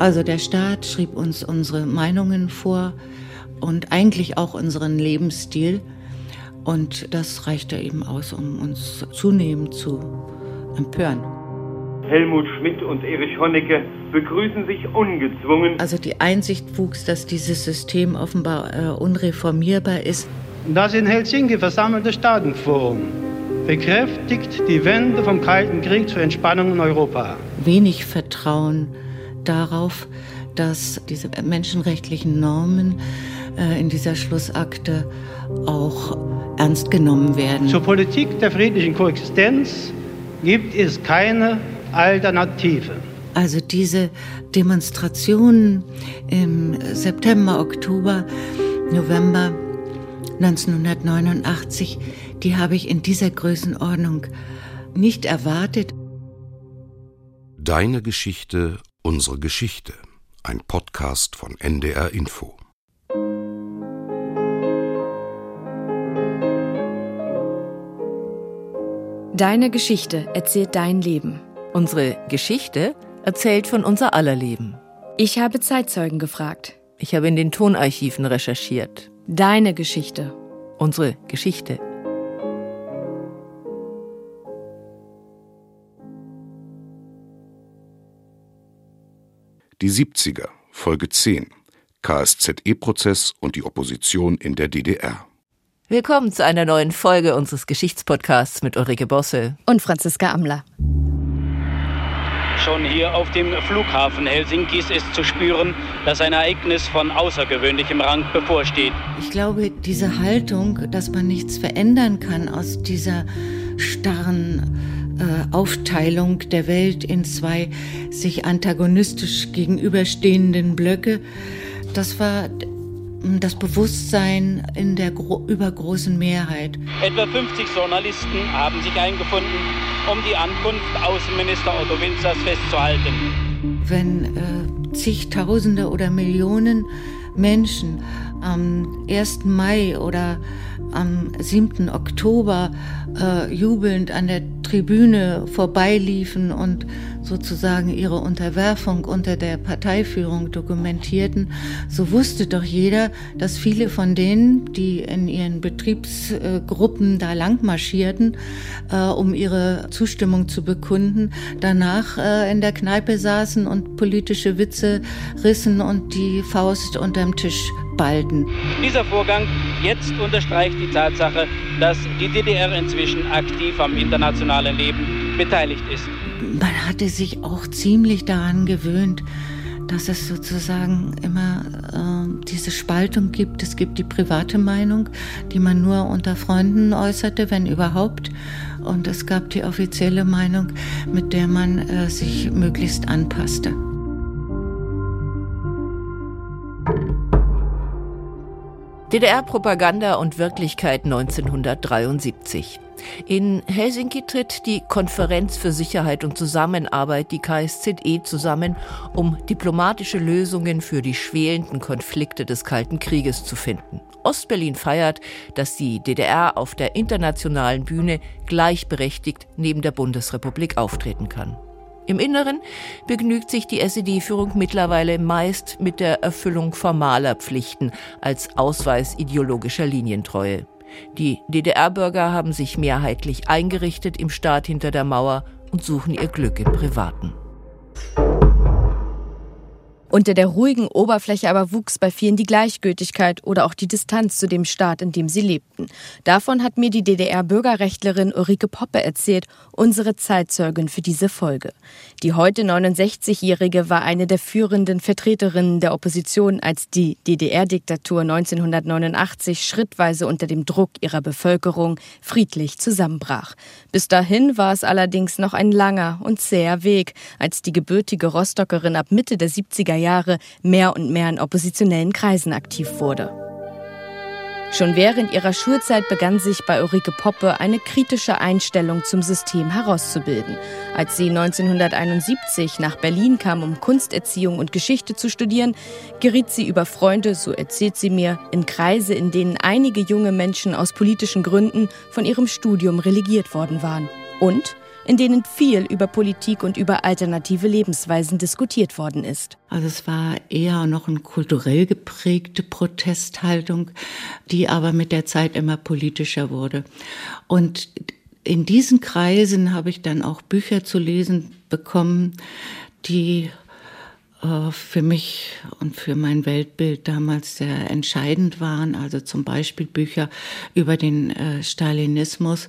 Also der Staat schrieb uns unsere Meinungen vor und eigentlich auch unseren Lebensstil. Und das reichte eben aus, um uns zunehmend zu empören. Helmut Schmidt und Erich Honecker begrüßen sich ungezwungen. Also die Einsicht wuchs, dass dieses System offenbar äh, unreformierbar ist. Das in Helsinki versammelte Staatenforum bekräftigt die Wende vom Kalten Krieg zur Entspannung in Europa. Wenig Vertrauen darauf, dass diese menschenrechtlichen Normen äh, in dieser Schlussakte auch ernst genommen werden. Zur Politik der friedlichen Koexistenz gibt es keine Alternative. Also diese Demonstrationen im September, Oktober, November 1989, die habe ich in dieser Größenordnung nicht erwartet. Deine Geschichte, unsere Geschichte. Ein Podcast von NDR Info. Deine Geschichte erzählt dein Leben. Unsere Geschichte erzählt von unser aller Leben. Ich habe Zeitzeugen gefragt. Ich habe in den Tonarchiven recherchiert. Deine Geschichte. Unsere Geschichte. Die 70er, Folge 10. KSZE-Prozess und die Opposition in der DDR. Willkommen zu einer neuen Folge unseres Geschichtspodcasts mit Ulrike Bosse und Franziska Amler. Schon hier auf dem Flughafen Helsinkis ist zu spüren, dass ein Ereignis von außergewöhnlichem Rang bevorsteht. Ich glaube, diese Haltung, dass man nichts verändern kann aus dieser starren äh, Aufteilung der Welt in zwei sich antagonistisch gegenüberstehenden Blöcke, das war das Bewusstsein in der übergroßen Mehrheit. Etwa 50 Journalisten haben sich eingefunden, um die Ankunft Außenminister Otto Winzers festzuhalten. Wenn äh, zigtausende oder Millionen Menschen am 1. Mai oder am 7. Oktober äh, jubelnd an der Tribüne vorbeiliefen und sozusagen ihre Unterwerfung unter der Parteiführung dokumentierten, so wusste doch jeder, dass viele von denen, die in ihren Betriebsgruppen da lang marschierten, äh, um ihre Zustimmung zu bekunden, danach äh, in der Kneipe saßen und politische Witze rissen und die Faust unterm Tisch ballten. Dieser Vorgang jetzt unterstreicht die Tatsache, dass die DDR inzwischen aktiv am internationalen Leben beteiligt ist. Man hatte sich auch ziemlich daran gewöhnt, dass es sozusagen immer äh, diese Spaltung gibt. Es gibt die private Meinung, die man nur unter Freunden äußerte, wenn überhaupt. Und es gab die offizielle Meinung, mit der man äh, sich möglichst anpasste. DDR-Propaganda und Wirklichkeit 1973. In Helsinki tritt die Konferenz für Sicherheit und Zusammenarbeit, die KSZE, zusammen, um diplomatische Lösungen für die schwelenden Konflikte des Kalten Krieges zu finden. Ostberlin feiert, dass die DDR auf der internationalen Bühne gleichberechtigt neben der Bundesrepublik auftreten kann. Im Inneren begnügt sich die SED-Führung mittlerweile meist mit der Erfüllung formaler Pflichten als Ausweis ideologischer Linientreue. Die DDR-Bürger haben sich mehrheitlich eingerichtet im Staat hinter der Mauer und suchen ihr Glück im Privaten. Unter der ruhigen Oberfläche aber wuchs bei vielen die Gleichgültigkeit oder auch die Distanz zu dem Staat, in dem sie lebten. Davon hat mir die DDR-Bürgerrechtlerin Ulrike Poppe erzählt, unsere Zeitzeugin für diese Folge. Die heute 69-Jährige war eine der führenden Vertreterinnen der Opposition, als die DDR-Diktatur 1989 schrittweise unter dem Druck ihrer Bevölkerung friedlich zusammenbrach. Bis dahin war es allerdings noch ein langer und zäher Weg, als die gebürtige Rostockerin ab Mitte der 70er Jahre mehr und mehr in oppositionellen Kreisen aktiv wurde. Schon während ihrer Schulzeit begann sich bei Ulrike Poppe eine kritische Einstellung zum System herauszubilden. Als sie 1971 nach Berlin kam, um Kunsterziehung und Geschichte zu studieren, geriet sie über Freunde, so erzählt sie mir, in Kreise, in denen einige junge Menschen aus politischen Gründen von ihrem Studium relegiert worden waren. Und in denen viel über Politik und über alternative Lebensweisen diskutiert worden ist. Also es war eher noch eine kulturell geprägte Protesthaltung, die aber mit der Zeit immer politischer wurde. Und in diesen Kreisen habe ich dann auch Bücher zu lesen bekommen, die für mich und für mein Weltbild damals sehr entscheidend waren. Also zum Beispiel Bücher über den äh, Stalinismus.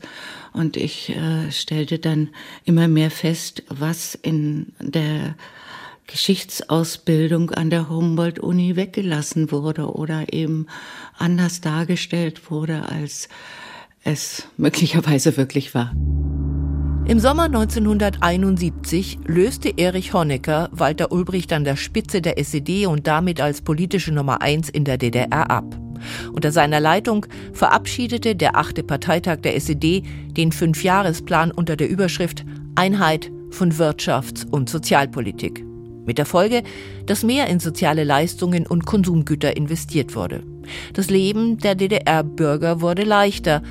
Und ich äh, stellte dann immer mehr fest, was in der Geschichtsausbildung an der Humboldt-Uni weggelassen wurde oder eben anders dargestellt wurde, als es möglicherweise wirklich war. Im Sommer 1971 löste Erich Honecker Walter Ulbricht an der Spitze der SED und damit als politische Nummer eins in der DDR ab. Unter seiner Leitung verabschiedete der achte Parteitag der SED den Fünfjahresplan unter der Überschrift Einheit von Wirtschafts- und Sozialpolitik. Mit der Folge, dass mehr in soziale Leistungen und Konsumgüter investiert wurde. Das Leben der DDR-Bürger wurde leichter,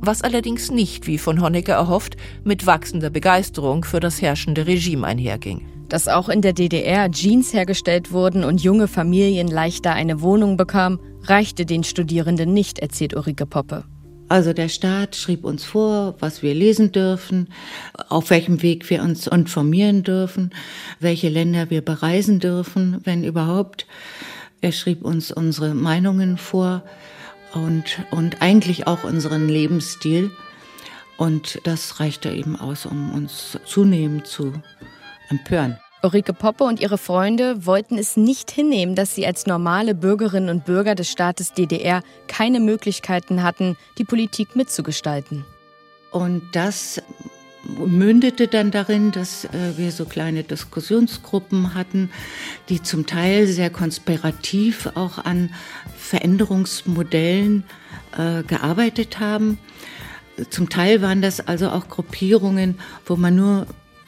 was allerdings nicht, wie von Honecker erhofft, mit wachsender Begeisterung für das herrschende Regime einherging. Dass auch in der DDR Jeans hergestellt wurden und junge Familien leichter eine Wohnung bekamen, reichte den Studierenden nicht, erzählt Ulrike Poppe. Also der Staat schrieb uns vor, was wir lesen dürfen, auf welchem Weg wir uns informieren dürfen, welche Länder wir bereisen dürfen, wenn überhaupt. Er schrieb uns unsere Meinungen vor und, und eigentlich auch unseren Lebensstil. Und das reichte eben aus, um uns zunehmend zu empören. Ulrike Poppe und ihre Freunde wollten es nicht hinnehmen, dass sie als normale Bürgerinnen und Bürger des Staates DDR keine Möglichkeiten hatten, die Politik mitzugestalten. Und das mündete dann darin, dass äh, wir so kleine Diskussionsgruppen hatten, die zum Teil sehr konspirativ auch an Veränderungsmodellen äh, gearbeitet haben. Zum Teil waren das also auch Gruppierungen, wo man nur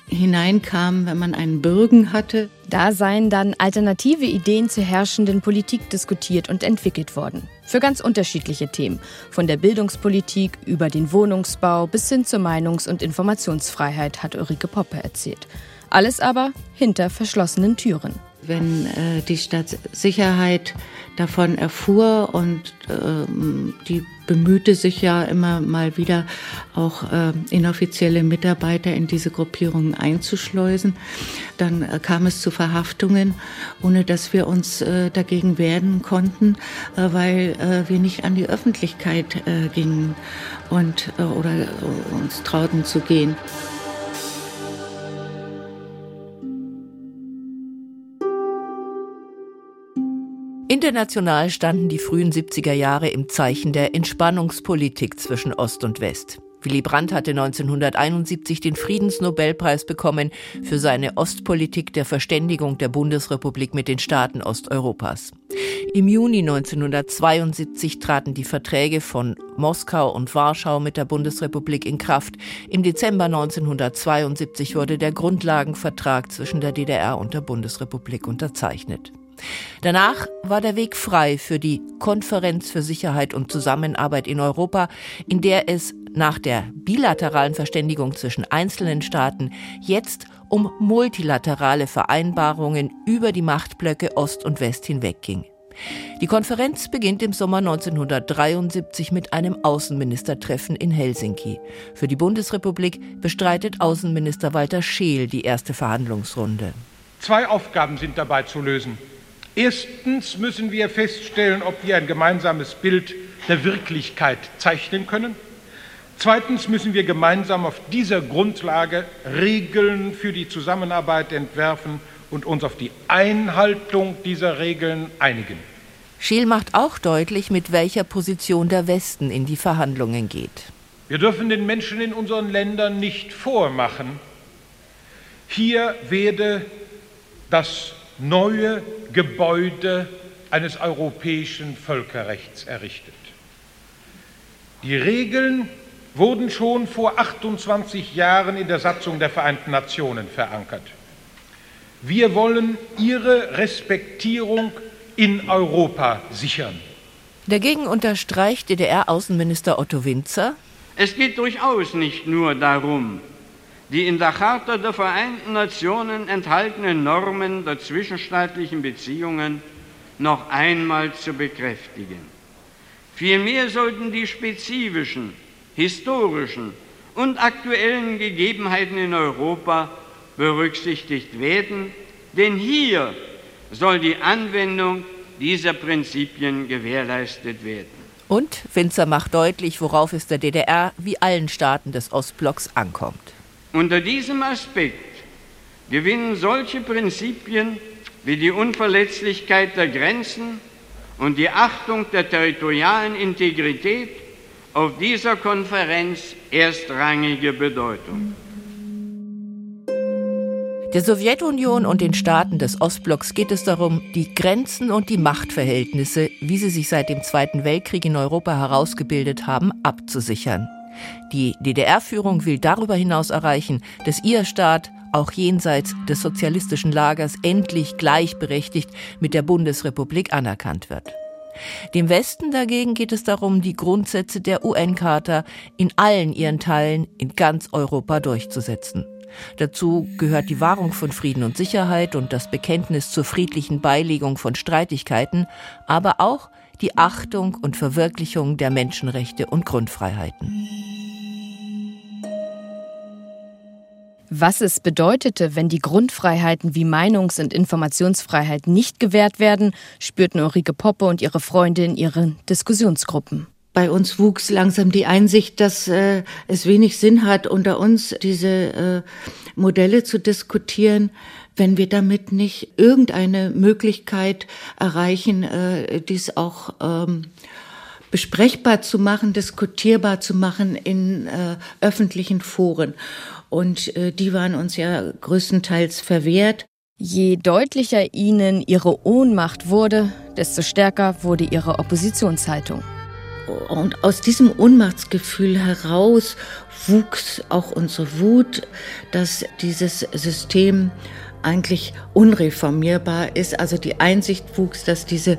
hineinkam, wenn man einen Bürgen hatte. Da seien dann alternative Ideen zur herrschenden Politik diskutiert und entwickelt worden. Für ganz unterschiedliche Themen. Von der Bildungspolitik über den Wohnungsbau bis hin zur Meinungs- und Informationsfreiheit, hat Ulrike Poppe erzählt. Alles aber hinter verschlossenen Türen wenn äh, die Stadtsicherheit davon erfuhr und ähm, die bemühte sich ja immer mal wieder auch äh, inoffizielle Mitarbeiter in diese Gruppierungen einzuschleusen. Dann äh, kam es zu Verhaftungen, ohne dass wir uns äh, dagegen wehren konnten, äh, weil äh, wir nicht an die Öffentlichkeit äh, gingen und oder uns trauten zu gehen. International standen die frühen 70er Jahre im Zeichen der Entspannungspolitik zwischen Ost und West. Willy Brandt hatte 1971 den Friedensnobelpreis bekommen für seine Ostpolitik der Verständigung der Bundesrepublik mit den Staaten Osteuropas. Im Juni 1972 traten die Verträge von Moskau und Warschau mit der Bundesrepublik in Kraft. Im Dezember 1972 wurde der Grundlagenvertrag zwischen der DDR und der Bundesrepublik unterzeichnet. Danach war der Weg frei für die Konferenz für Sicherheit und Zusammenarbeit in Europa, in der es nach der bilateralen Verständigung zwischen einzelnen Staaten jetzt um multilaterale Vereinbarungen über die Machtblöcke Ost und West hinweg ging. Die Konferenz beginnt im Sommer 1973 mit einem Außenministertreffen in Helsinki. Für die Bundesrepublik bestreitet Außenminister Walter Scheel die erste Verhandlungsrunde. Zwei Aufgaben sind dabei zu lösen. Erstens müssen wir feststellen, ob wir ein gemeinsames Bild der Wirklichkeit zeichnen können. Zweitens müssen wir gemeinsam auf dieser Grundlage Regeln für die Zusammenarbeit entwerfen und uns auf die Einhaltung dieser Regeln einigen. Scheel macht auch deutlich, mit welcher Position der Westen in die Verhandlungen geht. Wir dürfen den Menschen in unseren Ländern nicht vormachen, hier werde das neue Gebäude eines europäischen Völkerrechts errichtet. Die Regeln wurden schon vor 28 Jahren in der Satzung der Vereinten Nationen verankert. Wir wollen ihre Respektierung in Europa sichern. Dagegen unterstreicht DDR-Außenminister Otto Winzer, es geht durchaus nicht nur darum, die in der Charta der Vereinten Nationen enthaltenen Normen der zwischenstaatlichen Beziehungen noch einmal zu bekräftigen. Vielmehr sollten die spezifischen, historischen und aktuellen Gegebenheiten in Europa berücksichtigt werden, denn hier soll die Anwendung dieser Prinzipien gewährleistet werden. Und Winzer macht deutlich, worauf es der DDR wie allen Staaten des Ostblocks ankommt. Unter diesem Aspekt gewinnen solche Prinzipien wie die Unverletzlichkeit der Grenzen und die Achtung der territorialen Integrität auf dieser Konferenz erstrangige Bedeutung. Der Sowjetunion und den Staaten des Ostblocks geht es darum, die Grenzen und die Machtverhältnisse, wie sie sich seit dem Zweiten Weltkrieg in Europa herausgebildet haben, abzusichern. Die DDR-Führung will darüber hinaus erreichen, dass ihr Staat auch jenseits des sozialistischen Lagers endlich gleichberechtigt mit der Bundesrepublik anerkannt wird. Dem Westen dagegen geht es darum, die Grundsätze der UN-Charta in allen ihren Teilen in ganz Europa durchzusetzen. Dazu gehört die Wahrung von Frieden und Sicherheit und das Bekenntnis zur friedlichen Beilegung von Streitigkeiten, aber auch die Achtung und Verwirklichung der Menschenrechte und Grundfreiheiten. Was es bedeutete, wenn die Grundfreiheiten wie Meinungs- und Informationsfreiheit nicht gewährt werden, spürten Ulrike Poppe und ihre Freunde in ihren Diskussionsgruppen bei uns wuchs langsam die Einsicht, dass äh, es wenig Sinn hat, unter uns diese äh, Modelle zu diskutieren, wenn wir damit nicht irgendeine Möglichkeit erreichen, äh, dies auch ähm, besprechbar zu machen, diskutierbar zu machen in äh, öffentlichen Foren. Und äh, die waren uns ja größtenteils verwehrt. Je deutlicher ihnen ihre Ohnmacht wurde, desto stärker wurde ihre Oppositionshaltung. Und aus diesem Ohnmachtsgefühl heraus wuchs auch unsere Wut, dass dieses System eigentlich unreformierbar ist. Also die Einsicht wuchs, dass diese,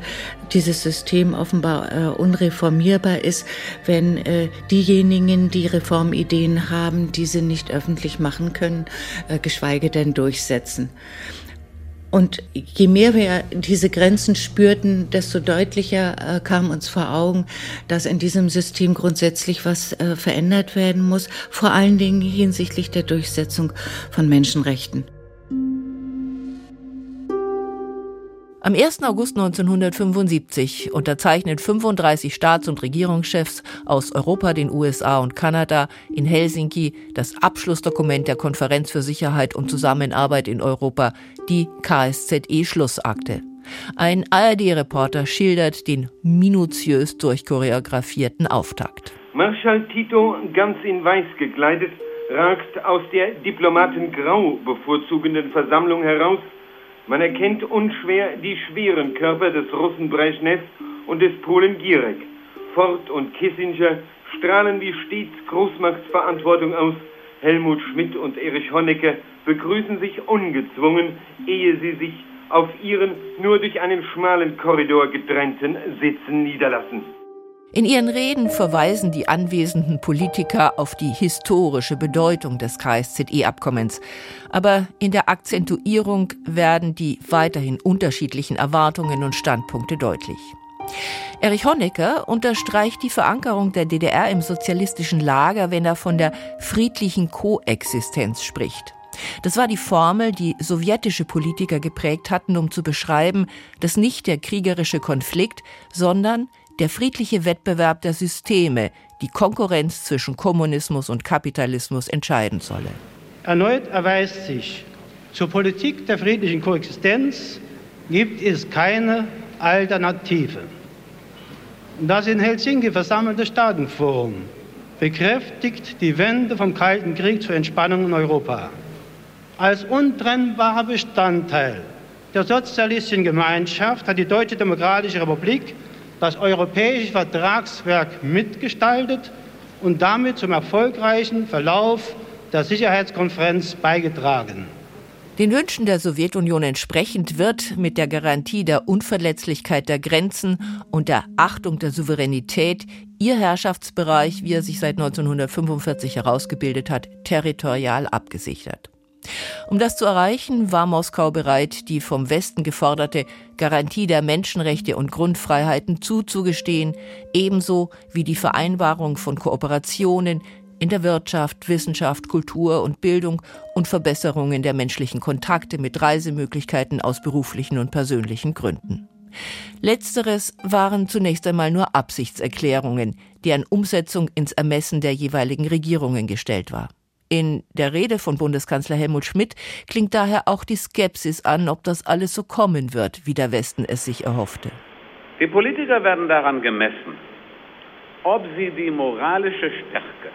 dieses System offenbar äh, unreformierbar ist, wenn äh, diejenigen, die Reformideen haben, diese nicht öffentlich machen können, äh, geschweige denn durchsetzen. Und je mehr wir diese Grenzen spürten, desto deutlicher äh, kam uns vor Augen, dass in diesem System grundsätzlich was äh, verändert werden muss, vor allen Dingen hinsichtlich der Durchsetzung von Menschenrechten. Am 1. August 1975 unterzeichnen 35 Staats- und Regierungschefs aus Europa, den USA und Kanada in Helsinki das Abschlussdokument der Konferenz für Sicherheit und Zusammenarbeit in Europa, die KSZE-Schlussakte. Ein ARD-Reporter schildert den minutiös durchchoreografierten Auftakt. Marschall Tito, ganz in Weiß gekleidet, ragt aus der Diplomaten Grau bevorzugenden Versammlung heraus man erkennt unschwer die schweren Körper des Russen Brezhnev und des Polen Gierek. Ford und Kissinger strahlen wie stets Großmachtsverantwortung aus. Helmut Schmidt und Erich Honecker begrüßen sich ungezwungen, ehe sie sich auf ihren nur durch einen schmalen Korridor getrennten Sitzen niederlassen. In ihren Reden verweisen die anwesenden Politiker auf die historische Bedeutung des KSZE-Abkommens. Aber in der Akzentuierung werden die weiterhin unterschiedlichen Erwartungen und Standpunkte deutlich. Erich Honecker unterstreicht die Verankerung der DDR im sozialistischen Lager, wenn er von der friedlichen Koexistenz spricht. Das war die Formel, die sowjetische Politiker geprägt hatten, um zu beschreiben, dass nicht der kriegerische Konflikt, sondern der friedliche Wettbewerb der Systeme die Konkurrenz zwischen Kommunismus und Kapitalismus entscheiden solle. Erneut erweist sich, zur Politik der friedlichen Koexistenz gibt es keine Alternative. Das in Helsinki versammelte Staatenforum bekräftigt die Wende vom Kalten Krieg zur Entspannung in Europa. Als untrennbarer Bestandteil der sozialistischen Gemeinschaft hat die Deutsche Demokratische Republik das europäische Vertragswerk mitgestaltet und damit zum erfolgreichen Verlauf der Sicherheitskonferenz beigetragen. Den Wünschen der Sowjetunion entsprechend wird mit der Garantie der Unverletzlichkeit der Grenzen und der Achtung der Souveränität ihr Herrschaftsbereich, wie er sich seit 1945 herausgebildet hat, territorial abgesichert. Um das zu erreichen, war Moskau bereit, die vom Westen geforderte Garantie der Menschenrechte und Grundfreiheiten zuzugestehen, ebenso wie die Vereinbarung von Kooperationen in der Wirtschaft, Wissenschaft, Kultur und Bildung und Verbesserungen der menschlichen Kontakte mit Reisemöglichkeiten aus beruflichen und persönlichen Gründen. Letzteres waren zunächst einmal nur Absichtserklärungen, deren Umsetzung ins Ermessen der jeweiligen Regierungen gestellt war. In der Rede von Bundeskanzler Helmut Schmidt klingt daher auch die Skepsis an, ob das alles so kommen wird, wie der Westen es sich erhoffte. Die Politiker werden daran gemessen, ob sie die moralische Stärke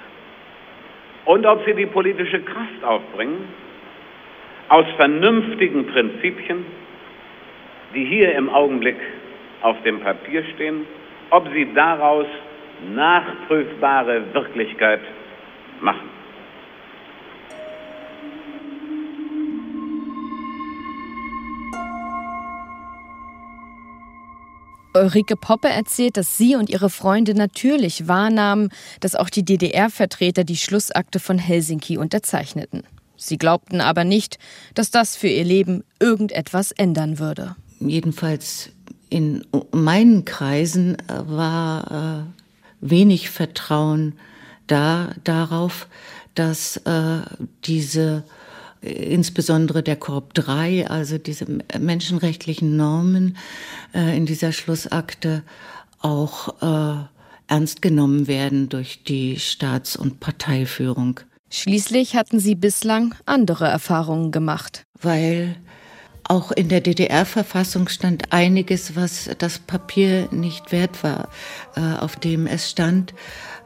und ob sie die politische Kraft aufbringen, aus vernünftigen Prinzipien, die hier im Augenblick auf dem Papier stehen, ob sie daraus nachprüfbare Wirklichkeit machen. Ulrike Poppe erzählt, dass sie und ihre Freunde natürlich wahrnahmen, dass auch die DDR-Vertreter die Schlussakte von Helsinki unterzeichneten. Sie glaubten aber nicht, dass das für ihr Leben irgendetwas ändern würde. Jedenfalls in meinen Kreisen war äh, wenig Vertrauen da darauf, dass äh, diese insbesondere der Korb 3, also diese menschenrechtlichen Normen äh, in dieser Schlussakte auch äh, ernst genommen werden durch die Staats- und Parteiführung. Schließlich hatten sie bislang andere Erfahrungen gemacht. Weil auch in der DDR-Verfassung stand einiges, was das Papier nicht wert war, äh, auf dem es stand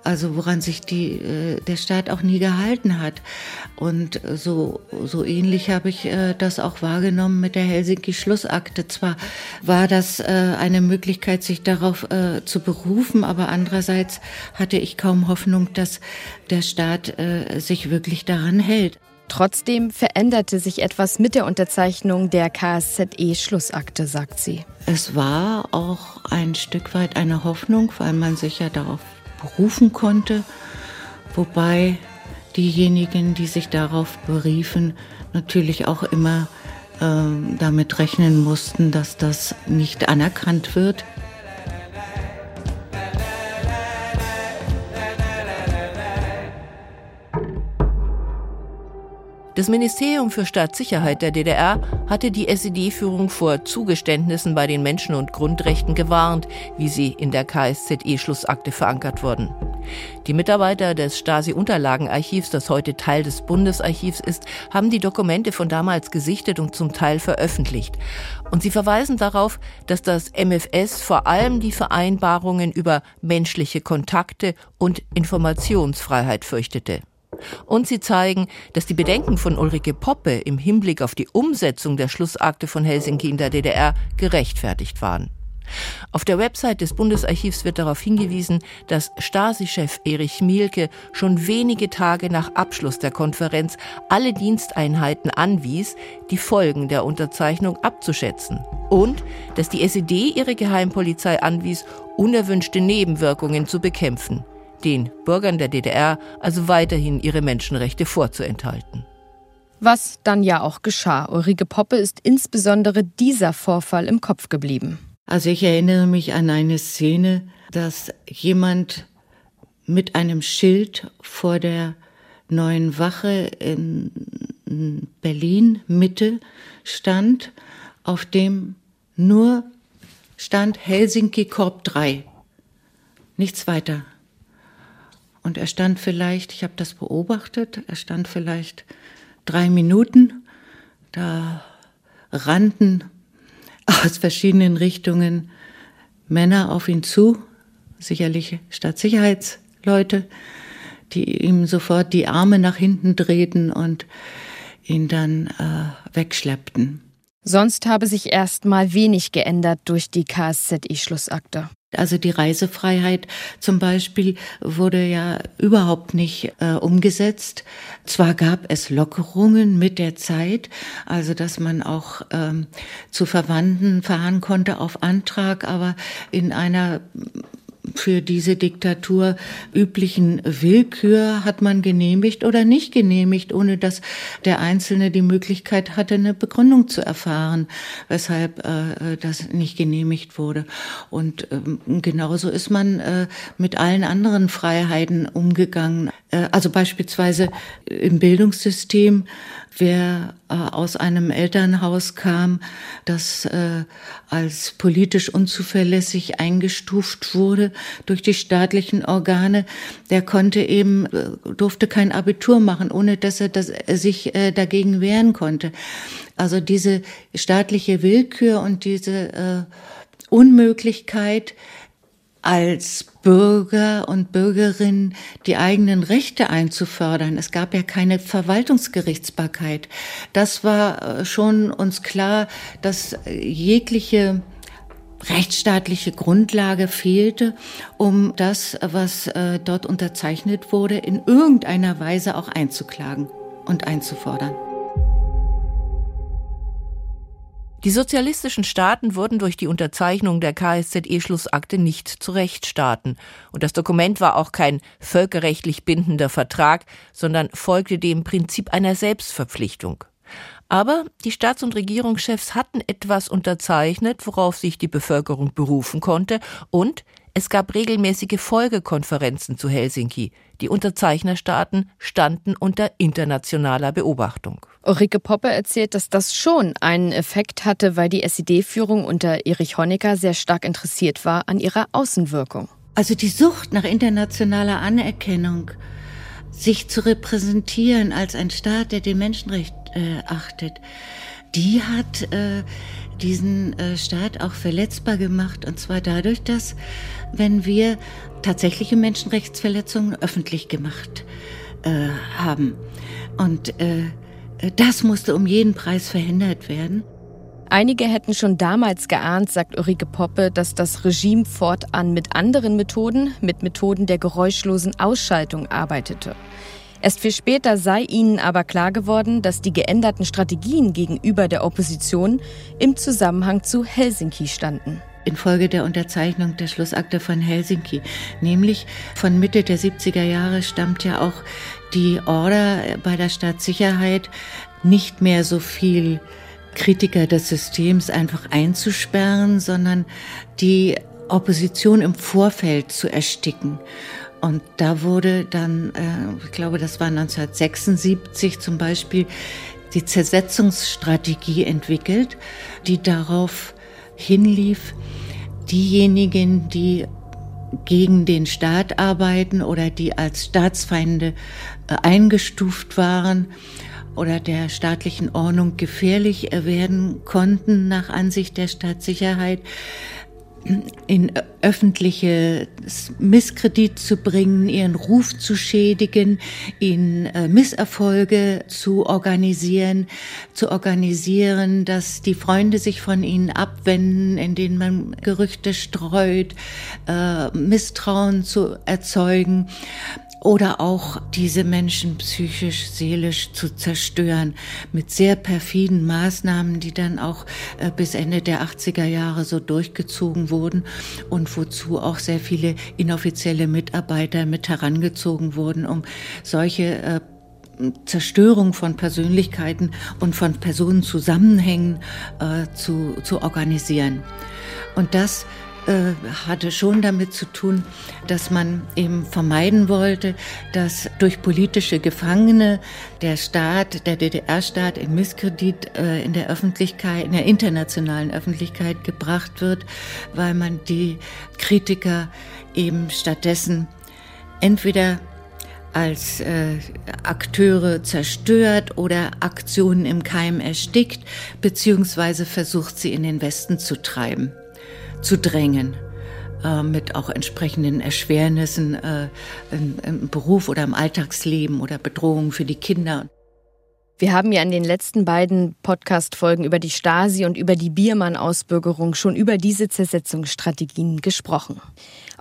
also woran sich die, äh, der Staat auch nie gehalten hat. Und so, so ähnlich habe ich äh, das auch wahrgenommen mit der Helsinki-Schlussakte. Zwar war das äh, eine Möglichkeit, sich darauf zu berufen, aber andererseits hatte ich kaum Hoffnung, dass der Staat sich wirklich daran hält. Trotzdem veränderte sich etwas mit der Unterzeichnung der KSZE-Schlussakte, sagt sie. Es war auch ein Stück weit eine Hoffnung, weil man sich ja darauf berufen konnte, wobei diejenigen, die sich darauf beriefen, natürlich auch immer äh, damit rechnen mussten, dass das nicht anerkannt wird. Das Ministerium für Staatssicherheit der DDR hatte die SED-Führung vor Zugeständnissen bei den Menschen- und Grundrechten gewarnt, wie sie in der KSZE-Schlussakte verankert wurden. Die Mitarbeiter des Stasi-Unterlagenarchivs, das heute Teil des Bundesarchivs ist, haben die Dokumente von damals gesichtet und zum Teil veröffentlicht. Und sie verweisen darauf, dass das MFS vor allem die Vereinbarungen über menschliche Kontakte und Informationsfreiheit fürchtete. Und sie zeigen, dass die Bedenken von Ulrike Poppe im Hinblick auf die Umsetzung der Schlussakte von Helsinki in der DDR gerechtfertigt waren. Auf der Website des Bundesarchivs wird darauf hingewiesen, dass Stasi-Chef Erich Mielke schon wenige Tage nach Abschluss der Konferenz alle Diensteinheiten anwies, die Folgen der Unterzeichnung abzuschätzen. Und dass die SED ihre Geheimpolizei anwies, unerwünschte Nebenwirkungen zu bekämpfen den Bürgern der DDR also weiterhin ihre Menschenrechte vorzuenthalten. Was dann ja auch geschah. Ulrike Poppe ist insbesondere dieser Vorfall im Kopf geblieben. Also ich erinnere mich an eine Szene, dass jemand mit einem Schild vor der neuen Wache in Berlin Mitte stand, auf dem nur stand Helsinki Korb 3. Nichts weiter. Und er stand vielleicht, ich habe das beobachtet, er stand vielleicht drei Minuten. Da rannten aus verschiedenen Richtungen Männer auf ihn zu, sicherlich Staatssicherheitsleute, die ihm sofort die Arme nach hinten drehten und ihn dann äh, wegschleppten. Sonst habe sich erst mal wenig geändert durch die KSZI-Schlussakte. Also die Reisefreiheit zum Beispiel wurde ja überhaupt nicht äh, umgesetzt. Zwar gab es Lockerungen mit der Zeit, also dass man auch ähm, zu Verwandten fahren konnte auf Antrag, aber in einer für diese Diktatur üblichen Willkür hat man genehmigt oder nicht genehmigt, ohne dass der Einzelne die Möglichkeit hatte, eine Begründung zu erfahren, weshalb äh, das nicht genehmigt wurde. Und ähm, genauso ist man äh, mit allen anderen Freiheiten umgegangen. Äh, also beispielsweise im Bildungssystem wer äh, aus einem Elternhaus kam, das äh, als politisch unzuverlässig eingestuft wurde durch die staatlichen Organe, der konnte eben, äh, durfte kein Abitur machen, ohne dass er das, äh, sich äh, dagegen wehren konnte. Also diese staatliche Willkür und diese äh, Unmöglichkeit, als Bürger und Bürgerinnen die eigenen Rechte einzufördern. Es gab ja keine Verwaltungsgerichtsbarkeit. Das war äh, schon uns klar, dass jegliche rechtsstaatliche Grundlage fehlte, um das, was äh, dort unterzeichnet wurde, in irgendeiner Weise auch einzuklagen und einzufordern. Die sozialistischen Staaten wurden durch die Unterzeichnung der KSZE-Schlussakte nicht zu Rechtsstaaten. Und das Dokument war auch kein völkerrechtlich bindender Vertrag, sondern folgte dem Prinzip einer Selbstverpflichtung. Aber die Staats- und Regierungschefs hatten etwas unterzeichnet, worauf sich die Bevölkerung berufen konnte, und es gab regelmäßige Folgekonferenzen zu Helsinki. Die Unterzeichnerstaaten standen unter internationaler Beobachtung. Ulrike Poppe erzählt, dass das schon einen Effekt hatte, weil die SED-Führung unter Erich Honecker sehr stark interessiert war an ihrer Außenwirkung. Also die Sucht nach internationaler Anerkennung, sich zu repräsentieren als ein Staat, der die Menschenrechte äh, achtet, die hat äh, diesen äh, Staat auch verletzbar gemacht. Und zwar dadurch, dass, wenn wir tatsächliche Menschenrechtsverletzungen öffentlich gemacht äh, haben. Und äh, das musste um jeden Preis verhindert werden. Einige hätten schon damals geahnt, sagt Ulrike Poppe, dass das Regime fortan mit anderen Methoden, mit Methoden der geräuschlosen Ausschaltung arbeitete. Erst viel später sei ihnen aber klar geworden, dass die geänderten Strategien gegenüber der Opposition im Zusammenhang zu Helsinki standen infolge der Unterzeichnung der Schlussakte von Helsinki. Nämlich von Mitte der 70er Jahre stammt ja auch die Order bei der Staatssicherheit, nicht mehr so viel Kritiker des Systems einfach einzusperren, sondern die Opposition im Vorfeld zu ersticken. Und da wurde dann, äh, ich glaube, das war 1976 zum Beispiel, die Zersetzungsstrategie entwickelt, die darauf hinlief, diejenigen, die gegen den Staat arbeiten oder die als Staatsfeinde äh, eingestuft waren oder der staatlichen Ordnung gefährlich werden konnten nach Ansicht der Staatssicherheit, in öffentliche Misskredit zu bringen, ihren Ruf zu schädigen, ihnen äh, Misserfolge zu organisieren, zu organisieren, dass die Freunde sich von ihnen abwenden, in denen man Gerüchte streut, äh, Misstrauen zu erzeugen oder auch diese Menschen psychisch, seelisch zu zerstören mit sehr perfiden Maßnahmen, die dann auch äh, bis Ende der 80er Jahre so durchgezogen wurden und wozu auch sehr viele inoffizielle Mitarbeiter mit herangezogen wurden, um solche äh, Zerstörung von Persönlichkeiten und von Personenzusammenhängen äh, zu, zu organisieren. Und das äh, hatte schon damit zu tun, dass man eben vermeiden wollte, dass durch politische Gefangene der Staat, der DDR-Staat in Misskredit äh, in der Öffentlichkeit, in der internationalen Öffentlichkeit gebracht wird, weil man die Kritiker eben stattdessen entweder als äh, Akteure zerstört oder Aktionen im Keim erstickt, beziehungsweise versucht sie in den Westen zu treiben zu drängen äh, mit auch entsprechenden Erschwernissen äh, im, im Beruf oder im Alltagsleben oder Bedrohungen für die Kinder. Wir haben ja in den letzten beiden Podcast-Folgen über die Stasi und über die Biermann-Ausbürgerung schon über diese Zersetzungsstrategien gesprochen.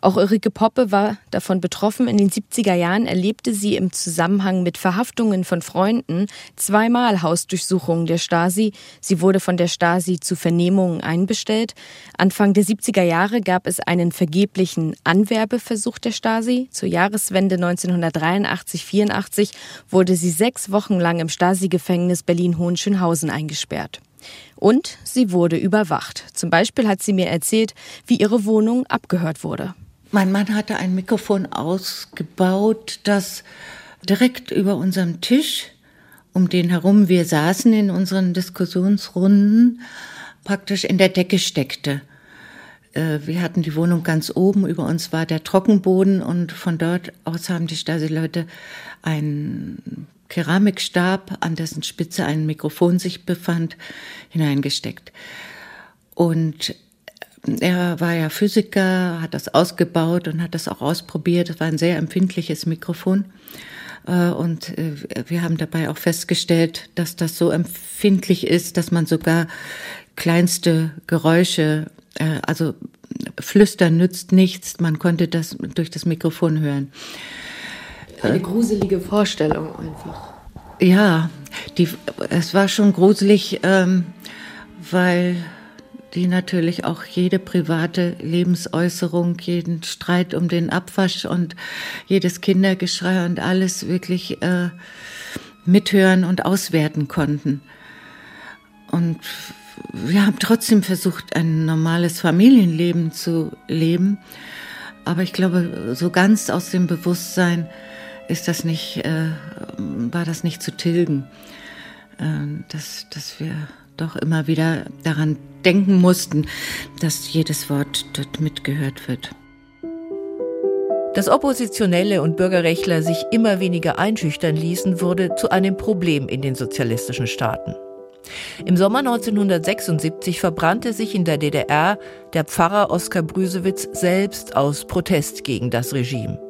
Auch Ulrike Poppe war davon betroffen. In den 70er Jahren erlebte sie im Zusammenhang mit Verhaftungen von Freunden zweimal Hausdurchsuchungen der Stasi. Sie wurde von der Stasi zu Vernehmungen einbestellt. Anfang der 70er Jahre gab es einen vergeblichen Anwerbeversuch der Stasi. Zur Jahreswende 1983-84 wurde sie sechs Wochen lang im Stasi-Gefängnis Berlin-Hohenschönhausen eingesperrt. Und sie wurde überwacht. Zum Beispiel hat sie mir erzählt, wie ihre Wohnung abgehört wurde. Mein Mann hatte ein Mikrofon ausgebaut, das direkt über unserem Tisch, um den herum wir saßen in unseren Diskussionsrunden, praktisch in der Decke steckte. Äh, wir hatten die Wohnung ganz oben, über uns war der Trockenboden und von dort aus haben die Stasi-Leute einen Keramikstab, an dessen Spitze ein Mikrofon sich befand, hineingesteckt. Und er war ja Physiker, hat das ausgebaut und hat das auch ausprobiert. Es war ein sehr empfindliches Mikrofon. Äh, und äh, wir haben dabei auch festgestellt, dass das so empfindlich ist, dass man sogar kleinste Geräusche, äh, also Flüstern nützt nichts, man konnte das durch das Mikrofon hören. Eine gruselige Vorstellung einfach. Ja, die, es war schon gruselig, ähm, weil die natürlich auch jede private Lebensäußerung, jeden Streit um den Abwasch und jedes Kindergeschrei und alles wirklich äh, mithören und auswerten konnten. Und wir haben trotzdem versucht, ein normales Familienleben zu leben. Aber ich glaube, so ganz aus dem Bewusstsein ist das nicht, äh, war das nicht zu tilgen, äh, dass, dass wir doch immer wieder daran denken mussten, dass jedes Wort dort mitgehört wird. Dass Oppositionelle und Bürgerrechtler sich immer weniger einschüchtern ließen, wurde zu einem Problem in den sozialistischen Staaten. Im Sommer 1976 verbrannte sich in der DDR der Pfarrer Oskar Brüsewitz selbst aus Protest gegen das Regime.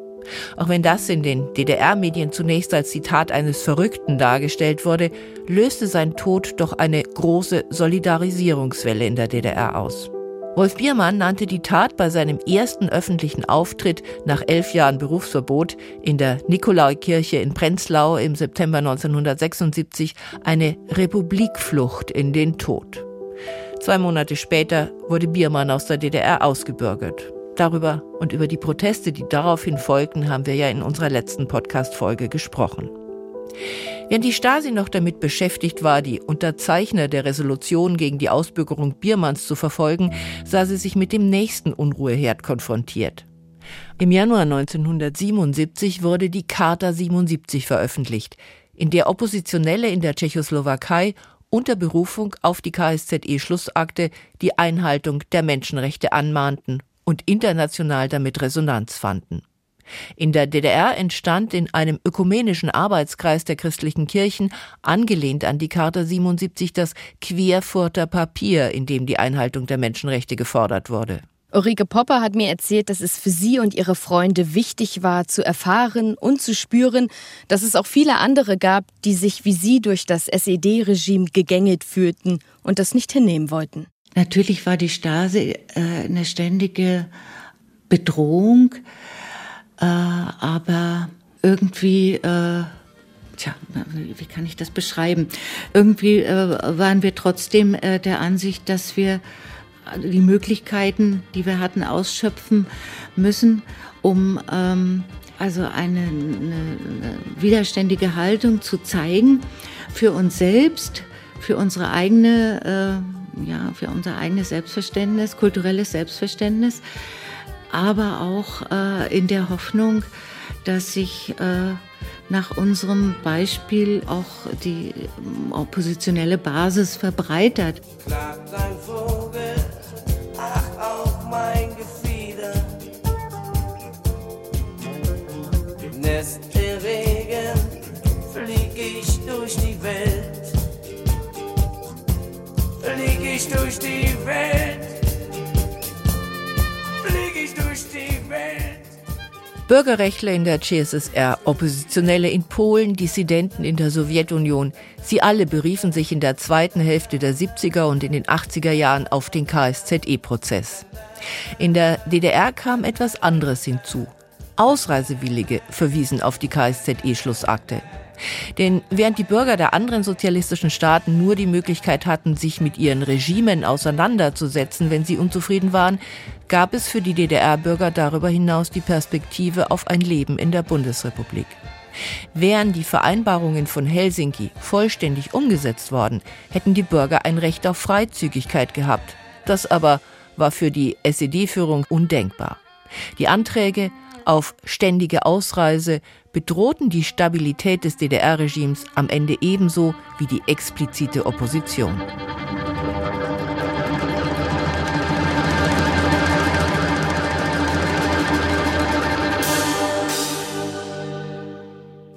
Auch wenn das in den DDR-Medien zunächst als Zitat eines Verrückten dargestellt wurde, löste sein Tod doch eine große Solidarisierungswelle in der DDR aus. Wolf Biermann nannte die Tat bei seinem ersten öffentlichen Auftritt nach elf Jahren Berufsverbot in der Nikolaikirche in Prenzlau im September 1976 eine Republikflucht in den Tod. Zwei Monate später wurde Biermann aus der DDR ausgebürgert. Darüber und über die Proteste, die daraufhin folgten, haben wir ja in unserer letzten Podcast-Folge gesprochen. Während die Stasi noch damit beschäftigt war, die Unterzeichner der Resolution gegen die Ausbürgerung Biermanns zu verfolgen, sah sie sich mit dem nächsten Unruheherd konfrontiert. Im Januar 1977 wurde die Charta 77 veröffentlicht, in der Oppositionelle in der Tschechoslowakei unter Berufung auf die KSZE-Schlussakte die Einhaltung der Menschenrechte anmahnten und international damit Resonanz fanden. In der DDR entstand in einem ökumenischen Arbeitskreis der christlichen Kirchen, angelehnt an die Charta 77, das Querfurter Papier, in dem die Einhaltung der Menschenrechte gefordert wurde. Ulrike Popper hat mir erzählt, dass es für sie und ihre Freunde wichtig war, zu erfahren und zu spüren, dass es auch viele andere gab, die sich wie sie durch das SED-Regime gegängelt fühlten und das nicht hinnehmen wollten. Natürlich war die Stasi äh, eine ständige Bedrohung, äh, aber irgendwie, äh, tja, wie kann ich das beschreiben? Irgendwie äh, waren wir trotzdem äh, der Ansicht, dass wir die Möglichkeiten, die wir hatten, ausschöpfen müssen, um ähm, also eine, eine, widerständige Haltung zu zeigen für uns selbst, für unsere eigene äh, ja, für unser eigenes Selbstverständnis, kulturelles Selbstverständnis, aber auch äh, in der Hoffnung, dass sich äh, nach unserem Beispiel auch die ähm, oppositionelle Basis verbreitert. Vogel, ich durch die Welt. Flieg ich durch die Welt. Bürgerrechtler in der CSSR, Oppositionelle in Polen, Dissidenten in der Sowjetunion, sie alle beriefen sich in der zweiten Hälfte der 70er und in den 80er Jahren auf den KSZE-Prozess. In der DDR kam etwas anderes hinzu. Ausreisewillige verwiesen auf die KSZE-Schlussakte. Denn während die Bürger der anderen sozialistischen Staaten nur die Möglichkeit hatten, sich mit ihren Regimen auseinanderzusetzen, wenn sie unzufrieden waren, gab es für die DDR-Bürger darüber hinaus die Perspektive auf ein Leben in der Bundesrepublik. Wären die Vereinbarungen von Helsinki vollständig umgesetzt worden, hätten die Bürger ein Recht auf Freizügigkeit gehabt. Das aber war für die SED-Führung undenkbar. Die Anträge auf ständige Ausreise bedrohten die Stabilität des DDR-Regimes am Ende ebenso wie die explizite Opposition.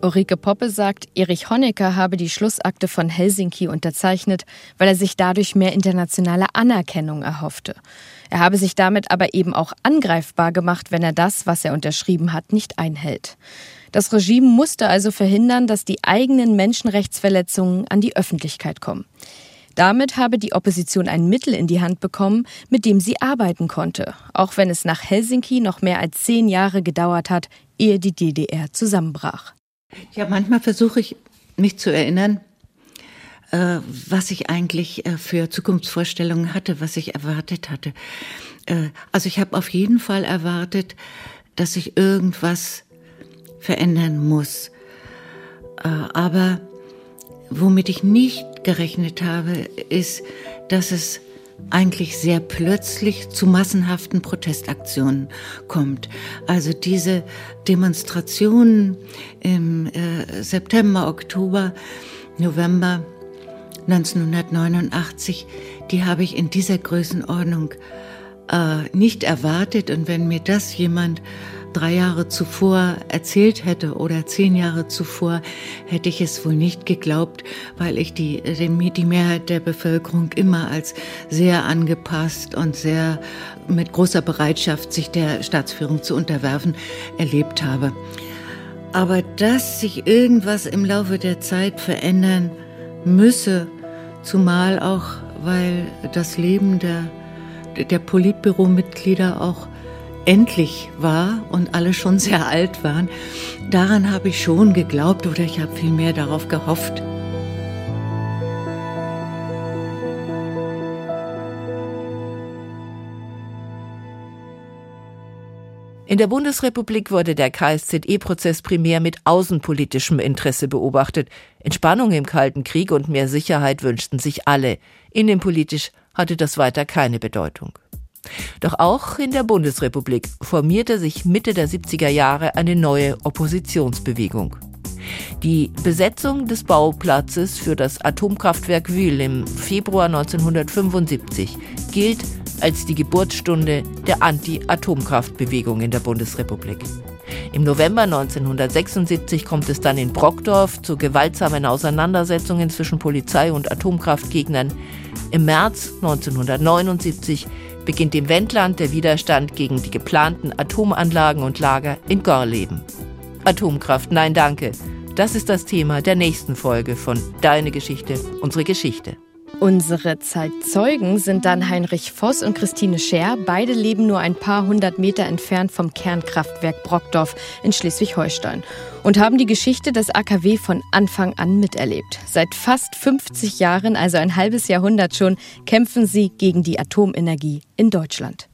Ulrike Poppe sagt, Erich Honecker habe die Schlussakte von Helsinki unterzeichnet, weil er sich dadurch mehr internationale Anerkennung erhoffte. Er habe sich damit aber eben auch angreifbar gemacht, wenn er das, was er unterschrieben hat, nicht einhält. Das Regime musste also verhindern, dass die eigenen Menschenrechtsverletzungen an die Öffentlichkeit kommen. Damit habe die Opposition ein Mittel in die Hand bekommen, mit dem sie arbeiten konnte, auch wenn es nach Helsinki noch mehr als zehn Jahre gedauert hat, ehe die DDR zusammenbrach. Ja, manchmal versuche ich mich zu erinnern, äh, was ich eigentlich äh, für Zukunftsvorstellungen hatte, was ich erwartet hatte. Äh, also ich habe auf jeden Fall erwartet, dass sich irgendwas verändern muss. Aber womit ich nicht gerechnet habe, ist, dass es eigentlich sehr plötzlich zu massenhaften Protestaktionen kommt. Also diese Demonstrationen im äh, September, Oktober, November 1989, die habe ich in dieser Größenordnung äh, nicht erwartet. Und wenn mir das jemand drei Jahre zuvor erzählt hätte oder zehn Jahre zuvor, hätte ich es wohl nicht geglaubt, weil ich die, die Mehrheit der Bevölkerung immer als sehr angepasst und sehr mit großer Bereitschaft, sich der Staatsführung zu unterwerfen, erlebt habe. Aber dass sich irgendwas im Laufe der Zeit verändern müsse, zumal auch, weil das Leben der, der Politbüromitglieder auch endlich war und alle schon sehr alt waren, daran habe ich schon geglaubt oder ich habe vielmehr darauf gehofft. In der Bundesrepublik wurde der KSZE-Prozess primär mit außenpolitischem Interesse beobachtet. Entspannung im Kalten Krieg und mehr Sicherheit wünschten sich alle. Innenpolitisch hatte das weiter keine Bedeutung. Doch auch in der Bundesrepublik formierte sich Mitte der 70er Jahre eine neue Oppositionsbewegung. Die Besetzung des Bauplatzes für das Atomkraftwerk Wühl im Februar 1975 gilt als die Geburtsstunde der Anti-Atomkraftbewegung in der Bundesrepublik. Im November 1976 kommt es dann in Brockdorf zu gewaltsamen Auseinandersetzungen zwischen Polizei und Atomkraftgegnern. Im März 1979 beginnt im Wendland der Widerstand gegen die geplanten Atomanlagen und Lager in Gorleben. Atomkraft, nein danke. Das ist das Thema der nächsten Folge von Deine Geschichte, unsere Geschichte. Unsere Zeitzeugen sind dann Heinrich Voss und Christine Scher. Beide leben nur ein paar hundert Meter entfernt vom Kernkraftwerk Brockdorf in Schleswig-Holstein und haben die Geschichte des AKW von Anfang an miterlebt. Seit fast 50 Jahren, also ein halbes Jahrhundert schon, kämpfen sie gegen die Atomenergie in Deutschland.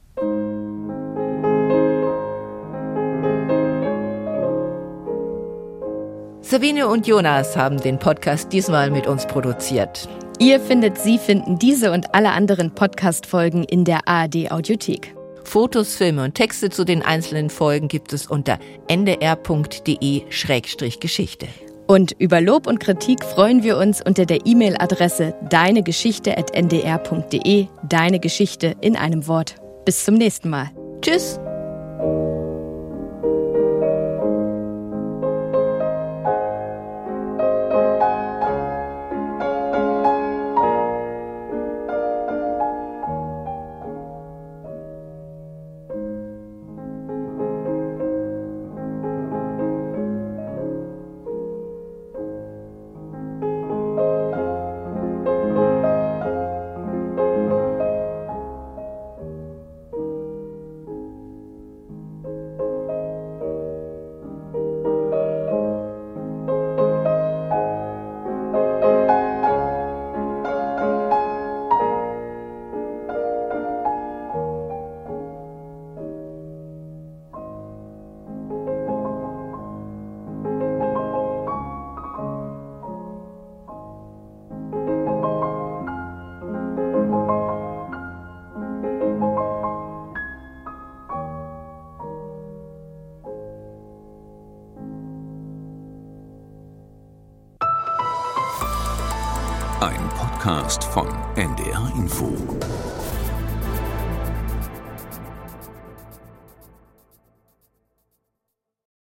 Sabine und Jonas haben den Podcast diesmal mit uns produziert. Ihr findet Sie finden diese und alle anderen Podcast-Folgen in der ARD Audiothek. Fotos, Filme und Texte zu den einzelnen Folgen gibt es unter ndr.de-geschichte. Und über Lob und Kritik freuen wir uns unter der E-Mail-Adresse deinegeschichte.ndr.de. Deine Geschichte in einem Wort. Bis zum nächsten Mal. Tschüss. Podcast von NDR Info.